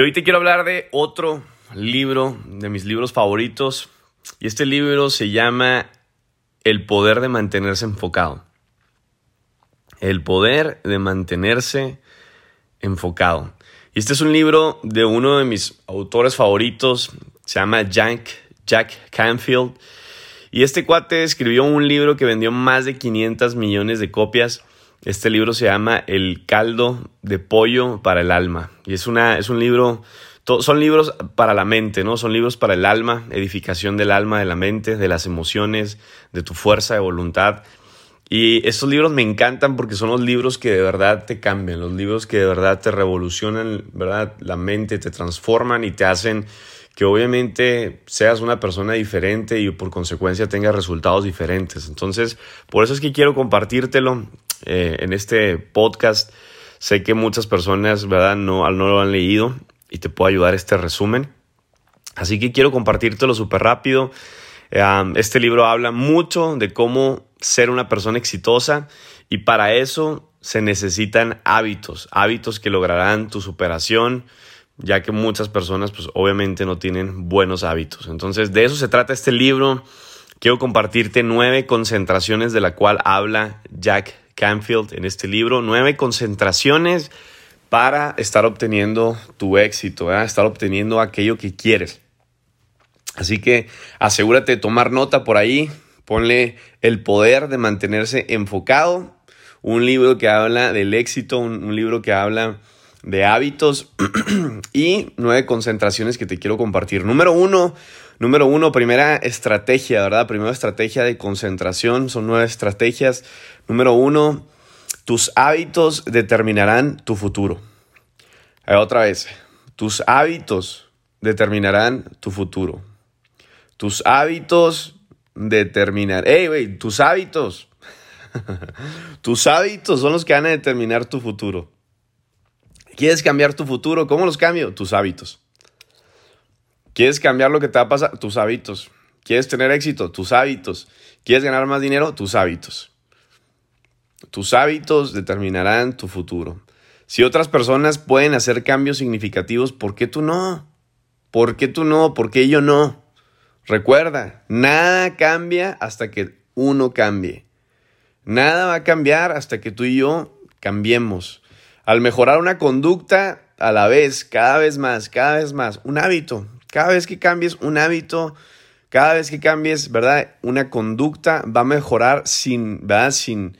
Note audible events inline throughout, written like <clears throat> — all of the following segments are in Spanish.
Y hoy te quiero hablar de otro libro, de mis libros favoritos. Y este libro se llama El poder de mantenerse enfocado. El poder de mantenerse enfocado. Y este es un libro de uno de mis autores favoritos, se llama Jack, Jack Canfield. Y este cuate escribió un libro que vendió más de 500 millones de copias. Este libro se llama El caldo de pollo para el alma. Y es, una, es un libro, son libros para la mente, ¿no? Son libros para el alma, edificación del alma, de la mente, de las emociones, de tu fuerza de voluntad. Y estos libros me encantan porque son los libros que de verdad te cambian, los libros que de verdad te revolucionan, ¿verdad? La mente, te transforman y te hacen que obviamente seas una persona diferente y por consecuencia tengas resultados diferentes. Entonces, por eso es que quiero compartírtelo eh, en este podcast. Sé que muchas personas, ¿verdad? No, no lo han leído y te puedo ayudar este resumen. Así que quiero compartírtelo súper rápido. este libro habla mucho de cómo ser una persona exitosa y para eso se necesitan hábitos, hábitos que lograrán tu superación, ya que muchas personas pues obviamente no tienen buenos hábitos. Entonces de eso se trata este libro. Quiero compartirte nueve concentraciones de la cual habla Jack Canfield en este libro, nueve concentraciones para estar obteniendo tu éxito, estar obteniendo aquello que quieres. Así que asegúrate de tomar nota por ahí, Ponle El poder de mantenerse enfocado, un libro que habla del éxito, un, libro que habla de hábitos <clears throat> y nueve concentraciones que te quiero compartir. Número uno, número uno, primera estrategia, ¿verdad? Primera estrategia de concentración, son nueve estrategias. Número uno, tus hábitos determinarán tu futuro. otra vez, tus hábitos determinarán tu futuro. Tus hábitos determinar. Hey, güey, tus hábitos. <laughs> tus hábitos son los que van a determinar tu futuro. ¿Quieres cambiar tu futuro? ¿Cómo los cambio? Tus hábitos. ¿Quieres cambiar lo que te va a pasar? Tus hábitos. ¿Quieres tener éxito? Tus hábitos. ¿Quieres ganar más dinero? Tus hábitos. Tus hábitos determinarán tu futuro. Si otras personas pueden hacer cambios significativos, ¿por qué tú no? ¿Por qué tú no? ¿Por qué yo no? Recuerda, nada cambia hasta que uno cambie. Nada va a cambiar hasta que tú y yo cambiemos. Al mejorar una conducta a la vez, cada vez más, cada vez más, un hábito. Cada vez que cambies un hábito, cada vez que cambies, ¿verdad? Una conducta va a mejorar sin, ¿verdad? Sin,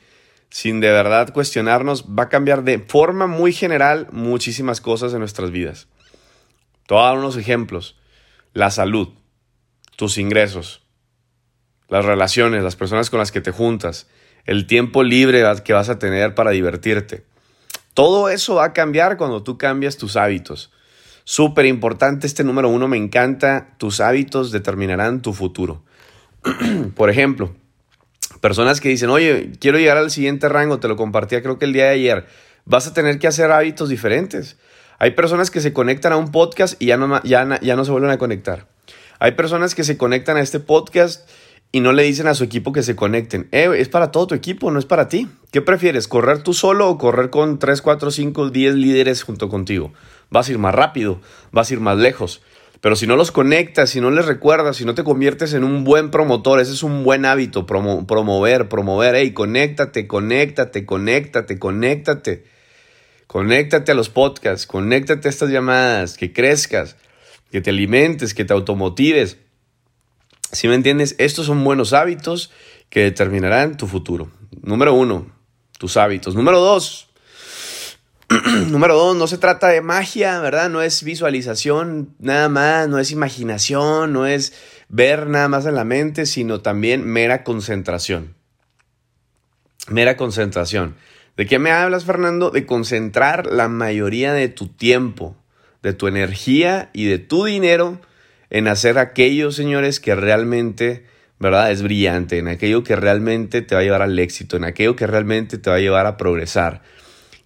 sin de verdad cuestionarnos, va a cambiar de forma muy general muchísimas cosas en nuestras vidas. Te voy unos ejemplos. La salud tus ingresos, las relaciones, las personas con las que te juntas, el tiempo libre que vas a tener para divertirte. Todo eso va a cambiar cuando tú cambias tus hábitos. Súper importante este número uno, me encanta, tus hábitos determinarán tu futuro. <clears throat> Por ejemplo, personas que dicen, oye, quiero llegar al siguiente rango, te lo compartía creo que el día de ayer, vas a tener que hacer hábitos diferentes. Hay personas que se conectan a un podcast y ya no, ya, ya no se vuelven a conectar. Hay personas que se conectan a este podcast y no le dicen a su equipo que se conecten. Eh, es para todo tu equipo, no es para ti. ¿Qué prefieres? ¿Correr tú solo o correr con 3, 4, 5, 10 líderes junto contigo? Vas a ir más rápido, vas a ir más lejos. Pero si no los conectas, si no les recuerdas, si no te conviertes en un buen promotor, ese es un buen hábito, promover, promover. Hey, conéctate, conéctate, conéctate, conéctate. Conéctate a los podcasts, conéctate a estas llamadas, que crezcas que te alimentes, que te automotives. Si me entiendes, estos son buenos hábitos que determinarán tu futuro. Número uno, tus hábitos. Número dos, <clears throat> número dos, no se trata de magia, ¿verdad? No es visualización nada más, no es imaginación, no es ver nada más en la mente, sino también mera concentración. Mera concentración. ¿De qué me hablas, Fernando? De concentrar la mayoría de tu tiempo, de tu energía y de tu dinero en hacer aquello, señores, que realmente, ¿verdad? Es brillante, en aquello que realmente te va a llevar al éxito, en aquello que realmente te va a llevar a progresar.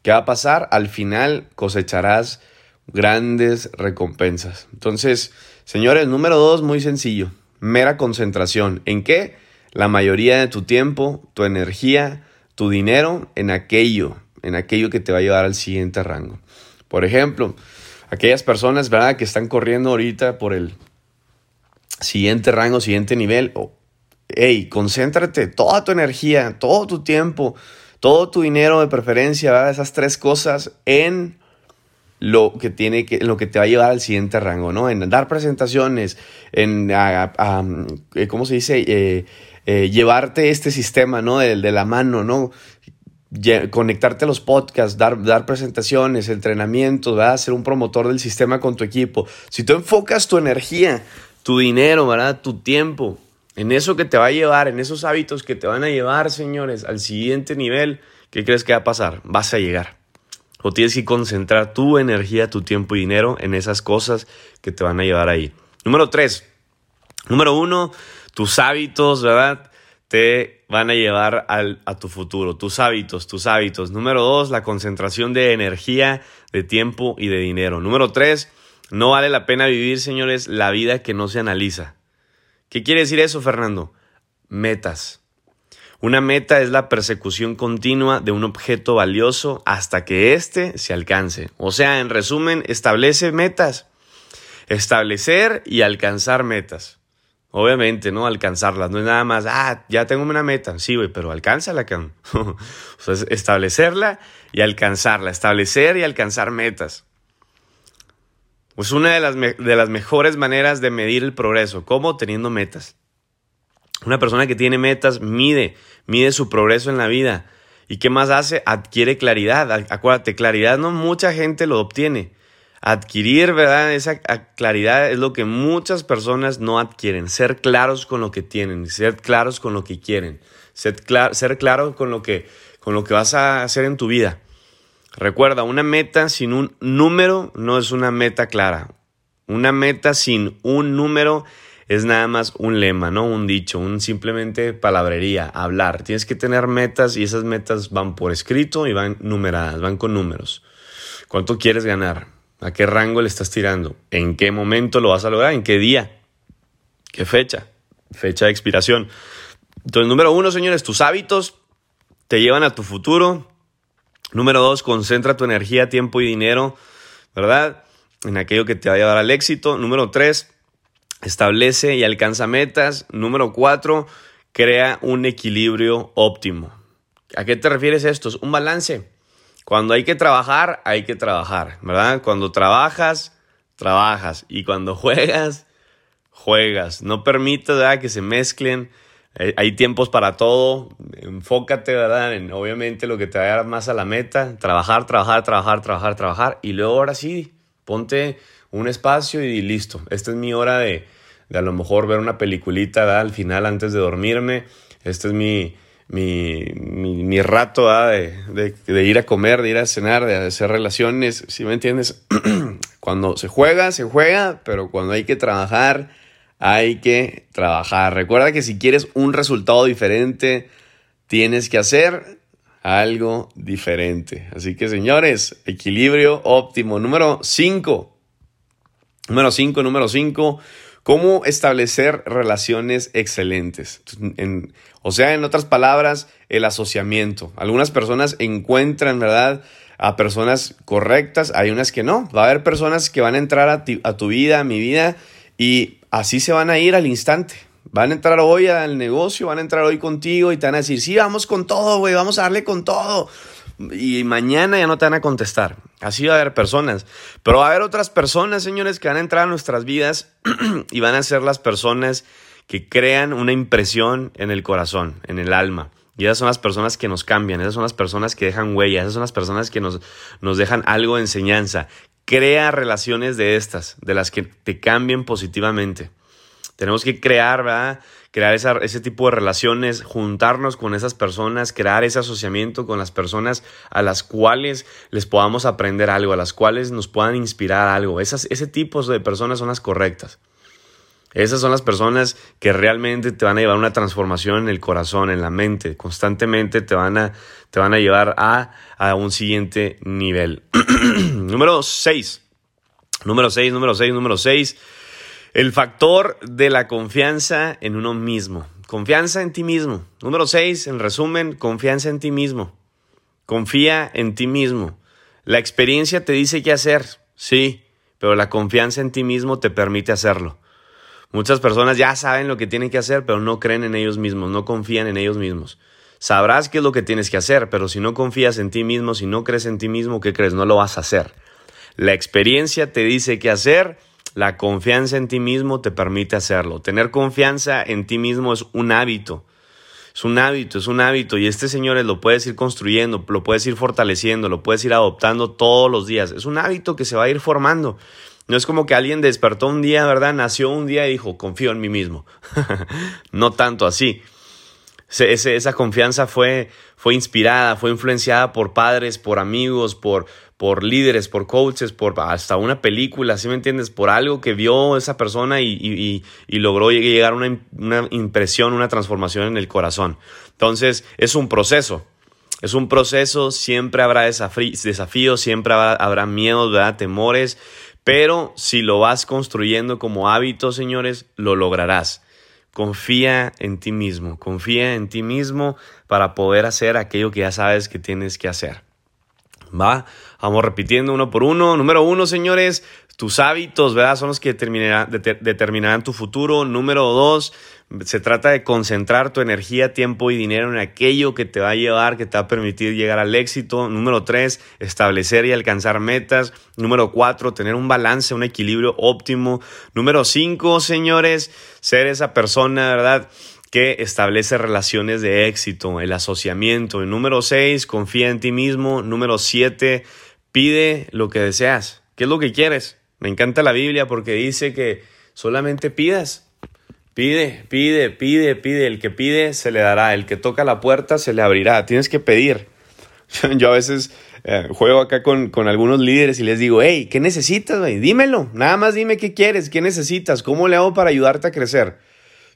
¿Qué va a pasar? Al final cosecharás grandes recompensas. Entonces, señores, número dos, muy sencillo, mera concentración. ¿En qué? La mayoría de tu tiempo, tu energía, tu dinero en aquello, en aquello que te va a llevar al siguiente rango. Por ejemplo, aquellas personas, ¿verdad? Que están corriendo ahorita por el siguiente rango, siguiente nivel. hey, concéntrate toda tu energía, todo tu tiempo, todo tu dinero de preferencia, ¿verdad? Esas tres cosas en lo que tiene que, lo que te va a llevar al siguiente rango, ¿no? En dar presentaciones, en, eh, ¿cómo se dice? Eh, eh, llevarte este sistema, ¿no? De, de la mano, ¿no? conectarte a los podcasts, dar, dar presentaciones, entrenamientos, ¿verdad? ser un promotor del sistema con tu equipo. Si tú enfocas tu energía, tu dinero, ¿verdad? tu tiempo en eso que te va a llevar, en esos hábitos que te van a llevar, señores, al siguiente nivel, ¿qué crees que va a pasar? Vas a llegar. O tienes que concentrar tu energía, tu tiempo y dinero en esas cosas que te van a llevar ahí. Número tres. Número uno, tus hábitos, ¿verdad? Te van a llevar a tu futuro. Tus hábitos, tus hábitos. Número dos, la concentración de energía, de tiempo y de dinero. Número tres, no vale la pena vivir, señores, la vida que no se analiza. ¿Qué quiere decir eso, Fernando? Metas. Una meta es la persecución continua de un objeto valioso hasta que éste se alcance. O sea, en resumen, establece metas. Establecer y alcanzar metas. Obviamente, ¿no? Alcanzarlas. No es nada más, ah, ya tengo una meta. Sí, güey, pero alcánzala, can. <laughs> o establecerla y alcanzarla. Establecer y alcanzar metas. Pues una de las, de las mejores maneras de medir el progreso. ¿Cómo? Teniendo metas. Una persona que tiene metas mide, mide su progreso en la vida. ¿Y qué más hace? Adquiere claridad. Acuérdate, claridad no mucha gente lo obtiene. Adquirir, ¿verdad? Esa claridad es lo que muchas personas no adquieren. Ser claros con lo que tienen, ser claros con lo que quieren, ser, ser claros con lo, que, con lo que vas a hacer en tu vida. Recuerda, una meta sin un número no es una meta clara. Una meta sin un número es nada más un lema, ¿no? Un dicho, un simplemente palabrería, hablar. Tienes que tener metas y esas metas van por escrito y van numeradas, van con números. ¿Cuánto quieres ganar? ¿A qué rango le estás tirando? ¿En qué momento lo vas a lograr? ¿En qué día? ¿Qué fecha? Fecha de expiración. Entonces, número uno, señores, tus hábitos te llevan a tu futuro. Número dos, concentra tu energía, tiempo y dinero, ¿verdad? En aquello que te va a llevar al éxito. Número tres, establece y alcanza metas. Número cuatro, crea un equilibrio óptimo. ¿A qué te refieres esto? Es un balance. Cuando hay que trabajar, hay que trabajar, ¿verdad? Cuando trabajas, trabajas. Y cuando <laughs> juegas, juegas. No permitas que se mezclen. Hay tiempos para todo. Enfócate, ¿verdad? En obviamente lo que te va a dar más a la meta. Trabajar, trabajar, trabajar, trabajar, trabajar. Y luego ahora sí, ponte un espacio y listo. Esta es mi hora de, de a lo mejor ver una peliculita al final antes de dormirme. Este es mi, mi, mi, rato de, de, ir a comer, de ir a cenar, de hacer relaciones. Si me entiendes? <clears throat> cuando se juega, se juega, pero cuando hay que trabajar, hay que trabajar. Recuerda que si quieres un resultado diferente, tienes que hacer algo diferente. Así que señores, equilibrio óptimo. Número 5 Número 5, número 5, cómo establecer relaciones excelentes. o sea, en otras palabras, el asociamiento. Algunas personas encuentran, ¿verdad? A personas correctas, hay unas que no. Va a haber personas que van a entrar a, a tu vida, a mi vida, y así se van a ir al instante. Van a entrar hoy al negocio, van a entrar hoy contigo y te van a decir, sí, vamos con todo, güey, vamos a darle con todo y mañana ya no te van a contestar. Así va a haber personas. Pero va a haber otras personas, señores, que van a entrar a nuestras vidas <clears throat> y van a ser las personas que crean una impresión en el corazón, en el alma. Y esas son las personas que nos cambian, esas son las personas que dejan huella, esas son las personas que nos, nos dejan algo de enseñanza. Crea relaciones de estas, de las que te cambien positivamente. Tenemos que crear, ¿verdad? crear ese tipo de relaciones, juntarnos con esas personas, crear ese asociamiento con las personas a las cuales les podamos aprender algo, a las cuales nos puedan inspirar algo. Esas, ese tipo de personas son las correctas. Esas son las personas que realmente te van a llevar una transformación en el corazón, en la mente. Constantemente te van a, te van a llevar a, a un siguiente nivel. <clears throat> número 6. Número 6, número 6, número 6. El factor de la confianza en uno mismo. Confianza en ti mismo. Número 6, en resumen, confianza en ti mismo. Confía en ti mismo. La experiencia te dice qué hacer, sí, pero la confianza en ti mismo te permite hacerlo. Muchas personas ya saben lo que tienen que hacer, pero no creen en ellos mismos, no confían en ellos mismos. Sabrás qué es lo que tienes que hacer, pero si no confías en ti mismo, si no crees en ti mismo, ¿qué crees? No lo vas a hacer. La experiencia te dice qué hacer, la confianza en ti mismo te permite hacerlo. Tener confianza en ti mismo es un hábito. Es un hábito, es un hábito. Y este, señores, lo puedes ir construyendo, lo puedes ir fortaleciendo, lo puedes ir adoptando todos los días. Es un hábito que se va a ir formando. No es como que alguien despertó un día, ¿verdad? Nació un día y dijo, confío en mí mismo. <laughs> no tanto así. esa confianza fue, fue inspirada, fue influenciada por padres, por amigos, por, por líderes, por coaches, por hasta una película, ¿sí me entiendes? Por algo que vio esa persona y, logró llegar a una, una, impresión, una transformación en el corazón. Entonces, es un proceso. Es un proceso, siempre habrá desafíos, siempre habrá, habrá miedos, ¿verdad? temores, pero si lo vas construyendo como hábito, señores, lo lograrás. Confía en ti mismo, confía en ti mismo para poder hacer aquello que ya sabes que tienes que hacer. ¿Va? Vamos repitiendo uno por uno. Número uno, señores, tus hábitos, ¿verdad? Son los que determinarán, tu futuro. Número dos, se trata de concentrar tu energía, tiempo y dinero en aquello que te va a llevar, que te va a permitir llegar al éxito. Número tres, establecer y alcanzar metas. Número cuatro, tener un balance, un equilibrio óptimo. Número cinco, señores, ser esa persona, ¿verdad? Que establece relaciones de éxito, el asociamiento. Número 6, confía en ti mismo. Número 7, pide lo que deseas. ¿Qué es lo que quieres? Me encanta la Biblia porque dice que solamente pidas. Pide, pide, pide, pide. El que pide se le dará. El que toca la puerta se le abrirá. Tienes que pedir. <laughs> Yo a veces eh, juego acá con, con, algunos líderes y les digo, hey, ¿qué necesitas? Dímelo. Nada más dime qué quieres, qué necesitas, cómo le hago para ayudarte a crecer.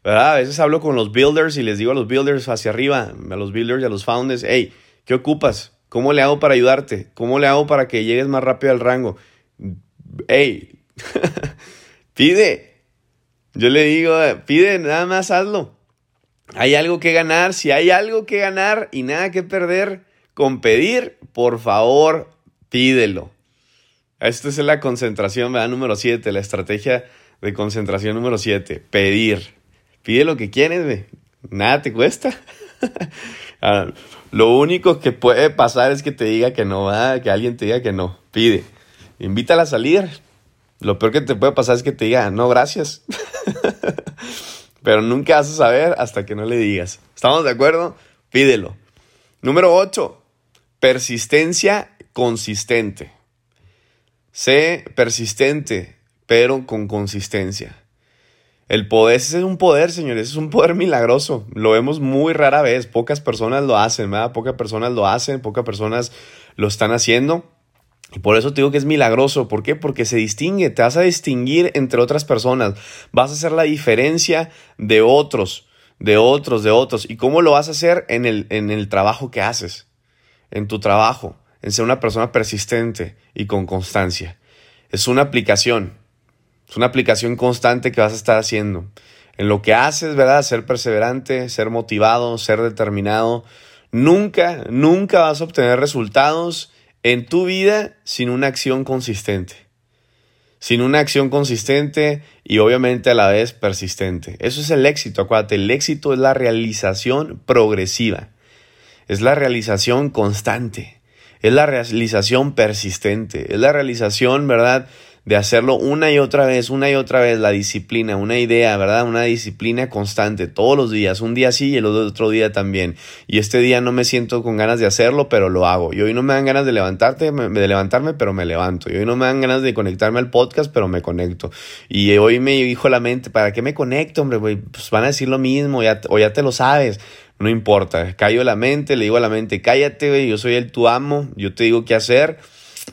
A veces hablo con los builders y les digo a los builders hacia arriba, a los builders y a los founders, hey, ¿qué ocupas? ¿Cómo le hago para ayudarte? ¿Cómo le hago para que llegues más rápido al rango? Hey, <laughs> pide. Yo le digo, pide, nada más hazlo. Hay algo que ganar. Si hay algo que ganar y nada que perder con pedir, por favor, pídelo. Esta es la concentración, ¿verdad? Número 7, la estrategia de concentración número 7, pedir. Pide lo que quieres. Nada te cuesta. <laughs> Ah, lo único que puede pasar es que te diga que no, va, que alguien te diga que no. Pide. Invítala a salir. Lo peor que te puede pasar es que te diga, no, gracias. <laughs> Pero nunca vas a saber hasta que no le digas. ¿Estamos de acuerdo? Pídelo. Número 8. Persistencia consistente. Sé persistente, pero con consistencia. El poder, ese es un poder, señores, es un poder milagroso. Lo vemos muy rara vez, pocas personas lo hacen, ¿verdad? Pocas personas lo hacen, pocas personas lo están haciendo. Y por eso te digo que es milagroso. ¿Por qué? Porque se distingue, te vas a distinguir entre otras personas. Vas a hacer la diferencia de otros, de otros, de otros. ¿Y cómo lo vas a hacer en el, en el trabajo que haces? En tu trabajo, en ser una persona persistente y con constancia. Es una aplicación. Es una aplicación constante que vas a estar haciendo. En lo que haces, ¿verdad? Ser perseverante, ser motivado, ser determinado. Nunca, nunca vas a obtener resultados en tu vida sin una acción consistente. Sin una acción consistente y obviamente a la vez persistente. Eso es el éxito, acuérdate, el éxito es la realización progresiva. Es la realización constante. Es la realización persistente. Es la realización, ¿verdad? De hacerlo una y otra vez, una y otra vez, la disciplina, una idea, ¿verdad? Una disciplina constante, todos los días, un día sí y el otro día también. Y este día no me siento con ganas de hacerlo, pero lo hago. Y hoy no me dan ganas de levantarte, de levantarme, pero me levanto. Y hoy no me dan ganas de conectarme al podcast, pero me conecto. Y hoy me dijo la mente, ¿para qué me conecto, hombre? Pues van a decir lo mismo, ya, o ya te lo sabes. No importa, callo la mente, le digo a la mente, cállate, yo soy el tu amo, yo te digo qué hacer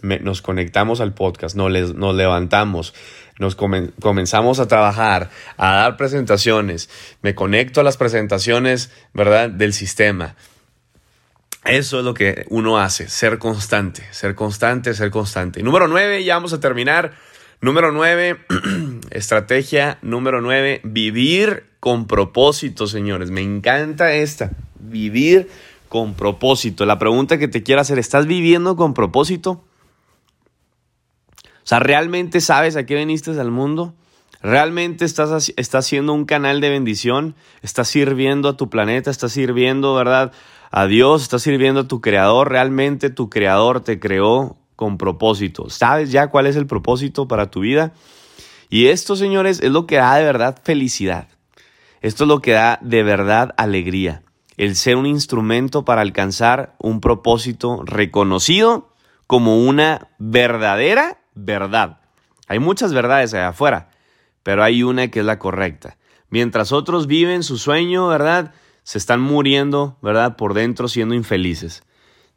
nos conectamos al podcast, nos, nos levantamos, nos comenzamos a trabajar, a dar presentaciones, me conecto a las presentaciones, ¿verdad? Del sistema. Eso es lo que uno hace, ser constante, ser constante, ser constante. Número nueve, ya vamos a terminar. Número nueve, <clears throat> estrategia número nueve, vivir con propósito, señores. Me encanta esta, vivir con propósito. La pregunta que te quiero hacer, ¿estás viviendo con propósito? O sea, ¿realmente sabes a qué viniste al mundo? ¿Realmente estás, estás siendo un canal de bendición? ¿Estás sirviendo a tu planeta? ¿Estás sirviendo, verdad, a Dios? ¿Estás sirviendo a tu creador? ¿Realmente tu creador te creó con propósito? ¿Sabes ya cuál es el propósito para tu vida? Y esto, señores, es lo que da de verdad felicidad. Esto es lo que da de verdad alegría. El ser un instrumento para alcanzar un propósito reconocido como una verdadera verdad. Hay muchas verdades allá afuera, pero hay una que es la correcta. Mientras otros viven su sueño, ¿verdad? Se están muriendo, ¿verdad? Por dentro siendo infelices.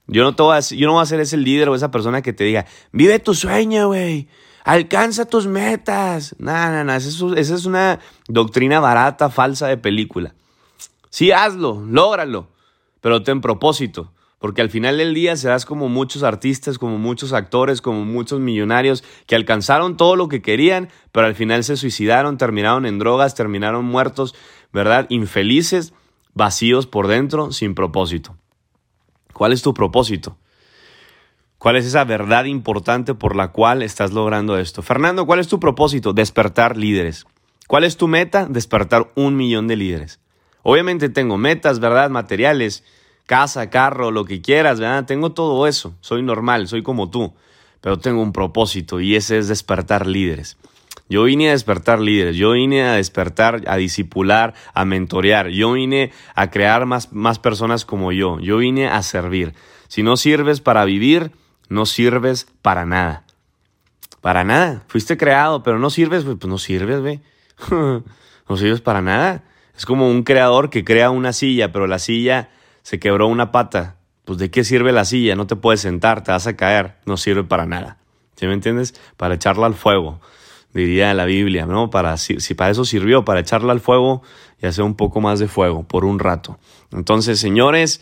Yo no, te voy a, yo no voy a ser ese líder o esa persona que te diga, vive tu sueño, güey. Alcanza tus metas. No, no, no. Esa es una doctrina barata, falsa de película. Sí, hazlo, lógralo, pero ten propósito. Porque al final del día serás como muchos artistas, como muchos actores, como muchos millonarios que alcanzaron todo lo que querían, pero al final se suicidaron, terminaron en drogas, terminaron muertos, ¿verdad? Infelices, vacíos por dentro, sin propósito. ¿Cuál es tu propósito? ¿Cuál es esa verdad importante por la cual estás logrando esto? Fernando, ¿cuál es tu propósito? Despertar líderes. ¿Cuál es tu meta? Despertar un millón de líderes. Obviamente tengo metas, ¿verdad? Materiales, casa, carro, lo que quieras, ¿verdad? Tengo todo eso. Soy normal, soy como tú. Pero tengo un propósito y ese es despertar líderes. Yo vine a despertar líderes, yo vine a despertar, a disipular, a mentorear, yo vine a crear más, más personas como yo, yo vine a servir. Si no sirves para vivir, no sirves para nada. Para nada. Fuiste creado, pero no sirves, pues no sirves, ve. <laughs> no sirves para nada. Es como un creador que crea una silla, pero la silla se quebró una pata. Pues de qué sirve la silla? No te puedes sentar, te vas a caer. No sirve para nada. ¿Sí me entiendes? Para echarla al fuego, diría la Biblia, ¿no? Para, si, si para eso sirvió, para echarla al fuego y hacer un poco más de fuego por un rato. Entonces, señores,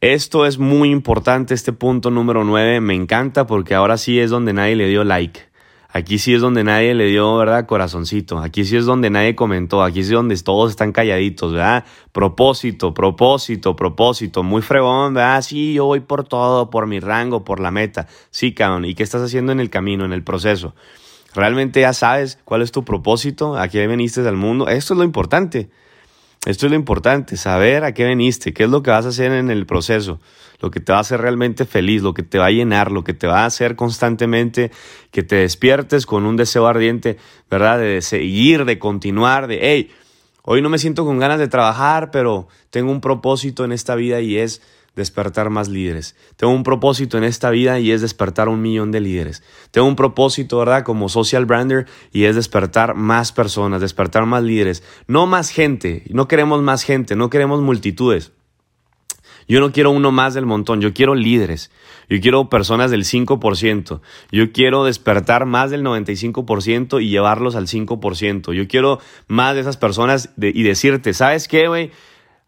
esto es muy importante, este punto número 9. Me encanta porque ahora sí es donde nadie le dio like. Aquí sí es donde nadie le dio, ¿verdad? Corazoncito. Aquí sí es donde nadie comentó. Aquí sí es donde todos están calladitos, ¿verdad? Propósito, propósito, propósito. Muy fregón, ¿verdad? Sí, yo voy por todo, por mi rango, por la meta. Sí, cabrón. ¿Y qué estás haciendo en el camino, en el proceso? ¿Realmente ya sabes cuál es tu propósito? ¿A qué viniste al mundo? Esto es lo importante. Esto es lo importante, saber a qué veniste, qué es lo que vas a hacer en el proceso, lo que te va a hacer realmente feliz, lo que te va a llenar, lo que te va a hacer constantemente que te despiertes con un deseo ardiente, ¿verdad? De seguir, de continuar, de, hey, hoy no me siento con ganas de trabajar, pero tengo un propósito en esta vida y es despertar más líderes. Tengo un propósito en esta vida y es despertar un millón de líderes. Tengo un propósito, ¿verdad? Como social brander y es despertar más personas, despertar más líderes. No más gente, no queremos más gente, no queremos multitudes. Yo no quiero uno más del montón, yo quiero líderes. Yo quiero personas del 5%. Yo quiero despertar más del 95% y llevarlos al 5%. Yo quiero más de esas personas y decirte, ¿sabes qué, güey?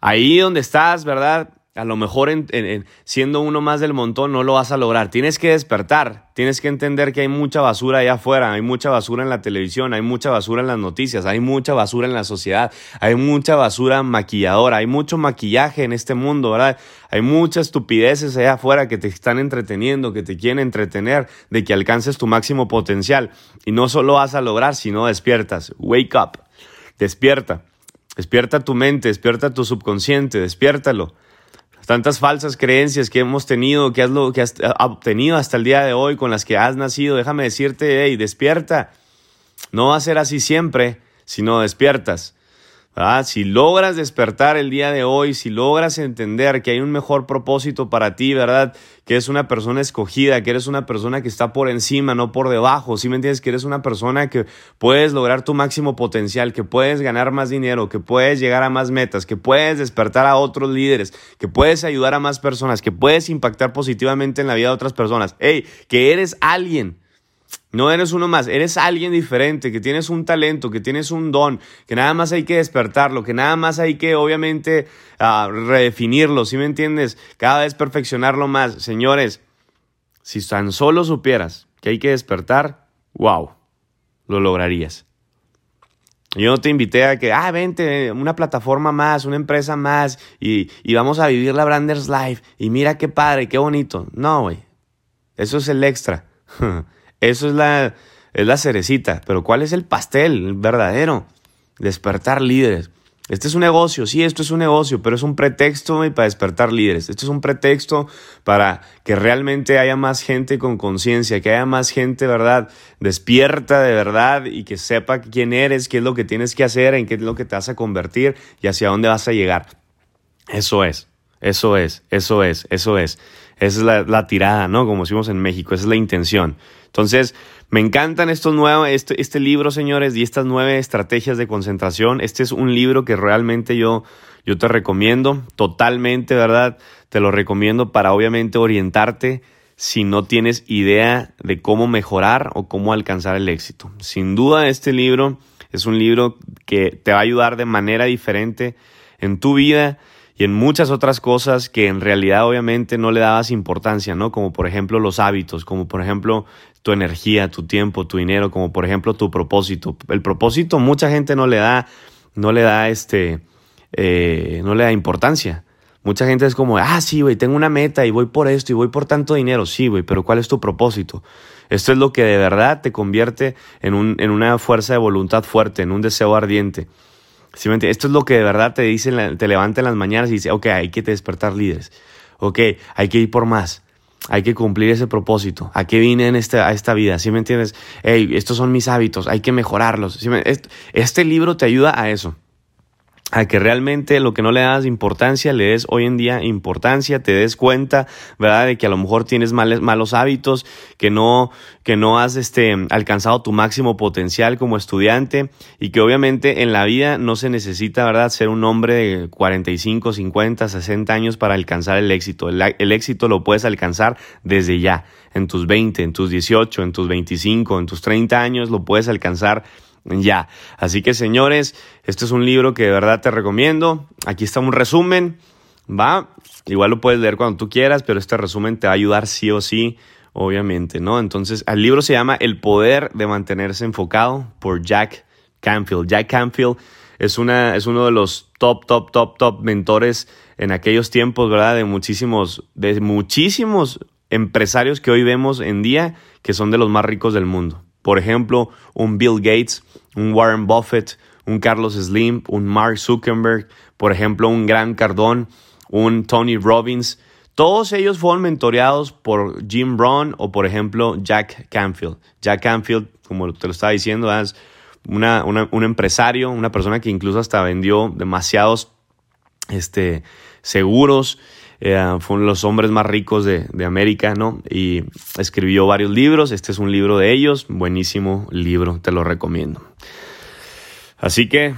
Ahí donde estás, ¿verdad? A lo mejor en, siendo uno más del montón no lo vas a lograr. Tienes que despertar, tienes que entender que hay mucha basura allá afuera, hay mucha basura en la televisión, hay mucha basura en las noticias, hay mucha basura en la sociedad, hay mucha basura maquilladora, hay mucho maquillaje en este mundo, ¿verdad? Hay muchas estupideces allá afuera que te están entreteniendo, que te quieren entretener de que alcances tu máximo potencial. Y no solo vas a lograr, sino despiertas. Wake up, despierta. Despierta tu mente, despierta tu subconsciente, despiértalo tantas falsas creencias que hemos tenido, que has, lo, que has obtenido hasta el día de hoy, con las que has nacido, déjame decirte, hey, despierta. No va a ser así siempre, sino despiertas. Si logras despertar el día de hoy, si logras entender que hay un mejor propósito para ti, ¿verdad? Que eres una persona escogida, que eres una persona que está por encima, no por debajo. Si me entiendes? Que eres una persona que puedes lograr tu máximo potencial, que puedes ganar más dinero, que puedes llegar a más metas, que puedes despertar a otros líderes, que puedes ayudar a más personas, que puedes impactar positivamente en la vida de otras personas. Hey, que eres alguien no eres uno más, eres alguien diferente, que tienes un talento, que tienes un don, que nada más hay que despertarlo, que nada más hay que obviamente uh, redefinirlo, ¿sí me entiendes? Cada vez perfeccionarlo más. Señores, si tan solo supieras que hay que despertar, wow, lo lograrías. Yo no te invité a que, ah, vente, una plataforma más, una empresa más, y, y vamos a vivir la Branders Life, y mira qué padre, qué bonito. No, güey, eso es el extra. <laughs> eso es la, es la cerecita. Pero ¿cuál es el pastel el verdadero? Despertar líderes. Este es un negocio, sí, esto es un negocio, pero es un pretexto para despertar líderes. Esto es un pretexto para que realmente haya más gente con conciencia, que haya más gente, ¿verdad? Despierta de verdad y que sepa quién eres, qué es lo que tienes que hacer, en qué es lo que te vas a convertir y hacia dónde vas a llegar. Eso es, eso es, eso es, eso es. Esa es la, la tirada, ¿no? Como decimos en México, esa es la intención. Entonces, me encantan estos nuevos, este, este libro, señores, y estas nueve estrategias de concentración. Este es un libro que realmente yo, yo te recomiendo totalmente, ¿verdad? Te lo recomiendo para obviamente orientarte si no tienes idea de cómo mejorar o cómo alcanzar el éxito. Sin duda, este libro es un libro que te va a ayudar de manera diferente en tu vida y en muchas otras cosas que en realidad obviamente no le dabas importancia, ¿no? Como por ejemplo los hábitos, como por ejemplo tu energía, tu tiempo, tu dinero, como por ejemplo tu propósito. El propósito mucha gente no le da, no le da este, eh, no le da importancia. Mucha gente es como, ah, sí, güey, tengo una meta y voy por esto y voy por tanto dinero. Sí, güey, pero ¿cuál es tu propósito? Esto es lo que de verdad te convierte en, un, en una fuerza de voluntad fuerte, en un deseo ardiente. Esto es lo que de verdad te dice, te levanta en las mañanas y dice, ok, hay que despertar líderes. Ok, hay que ir por más. Hay que cumplir ese propósito. ¿A qué vine en a esta vida? ¿Sí me entiendes? Hey, estos son mis hábitos, hay que mejorarlos. este libro te ayuda a eso a que realmente lo que no le das importancia, le des hoy en día importancia, te des cuenta, ¿verdad? De que a lo mejor tienes males, malos hábitos, que no, que no has este, alcanzado tu máximo potencial como estudiante y que obviamente en la vida no se necesita, ¿verdad? Ser un hombre de 45, 50, 60 años para alcanzar el éxito. El, el éxito lo puedes alcanzar desde ya, en tus 20, en tus 18, en tus 25, en tus 30 años, lo puedes alcanzar ya. Así que señores, este es un libro que de verdad te recomiendo. Aquí está un resumen, ¿va? Igual lo puedes leer cuando tú quieras, pero este resumen te va a ayudar sí o sí, obviamente, ¿no? Entonces, el libro se llama El poder de mantenerse enfocado por Jack Canfield. Jack Canfield es, una, es uno de los top, top, top, top mentores en aquellos tiempos, ¿verdad? De muchísimos, de muchísimos empresarios que hoy vemos en día que son de los más ricos del mundo. Por ejemplo, un Bill Gates, un Warren Buffett, un Carlos Slim, un Mark Zuckerberg, por ejemplo, un Gran Cardón, un Tony Robbins. Todos ellos fueron mentoreados por Jim Brown o, por ejemplo, Jack Canfield. Jack Canfield, como te lo estaba diciendo, es un empresario, una persona que incluso hasta vendió demasiados este, seguros eh, fue uno de los hombres más ricos de, América, ¿no? Y escribió varios libros, este es un libro de ellos, buenísimo libro, te lo recomiendo. Así que,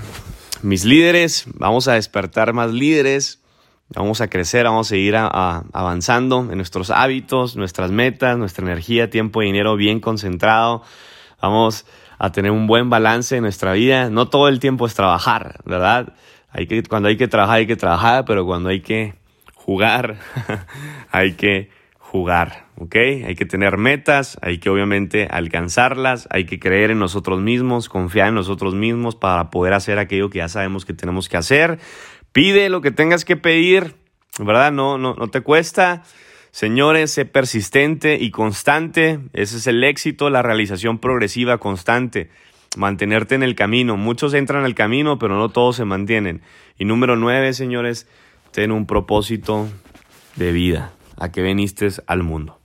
mis líderes, vamos a despertar más líderes, vamos a crecer, vamos a seguir avanzando en nuestros hábitos, nuestras metas, nuestra energía, tiempo y dinero bien concentrado, vamos a tener un buen balance en nuestra vida, no todo el tiempo es trabajar, ¿verdad? Hay que, cuando hay que trabajar, hay que trabajar, pero cuando hay que jugar, <laughs> hay que jugar, ¿ok? Hay que tener metas, hay que obviamente alcanzarlas, hay que creer en nosotros mismos, confiar en nosotros mismos para poder hacer aquello que ya sabemos que tenemos que hacer. Pide lo que tengas que pedir, ¿verdad? No, no, no te cuesta. Señores, sé persistente y constante. Ese es el éxito, la realización progresiva constante. Mantenerte en el camino. Muchos entran al camino, pero no todos se mantienen. Y número nueve, señores, ten un propósito de vida, a que viniste al mundo.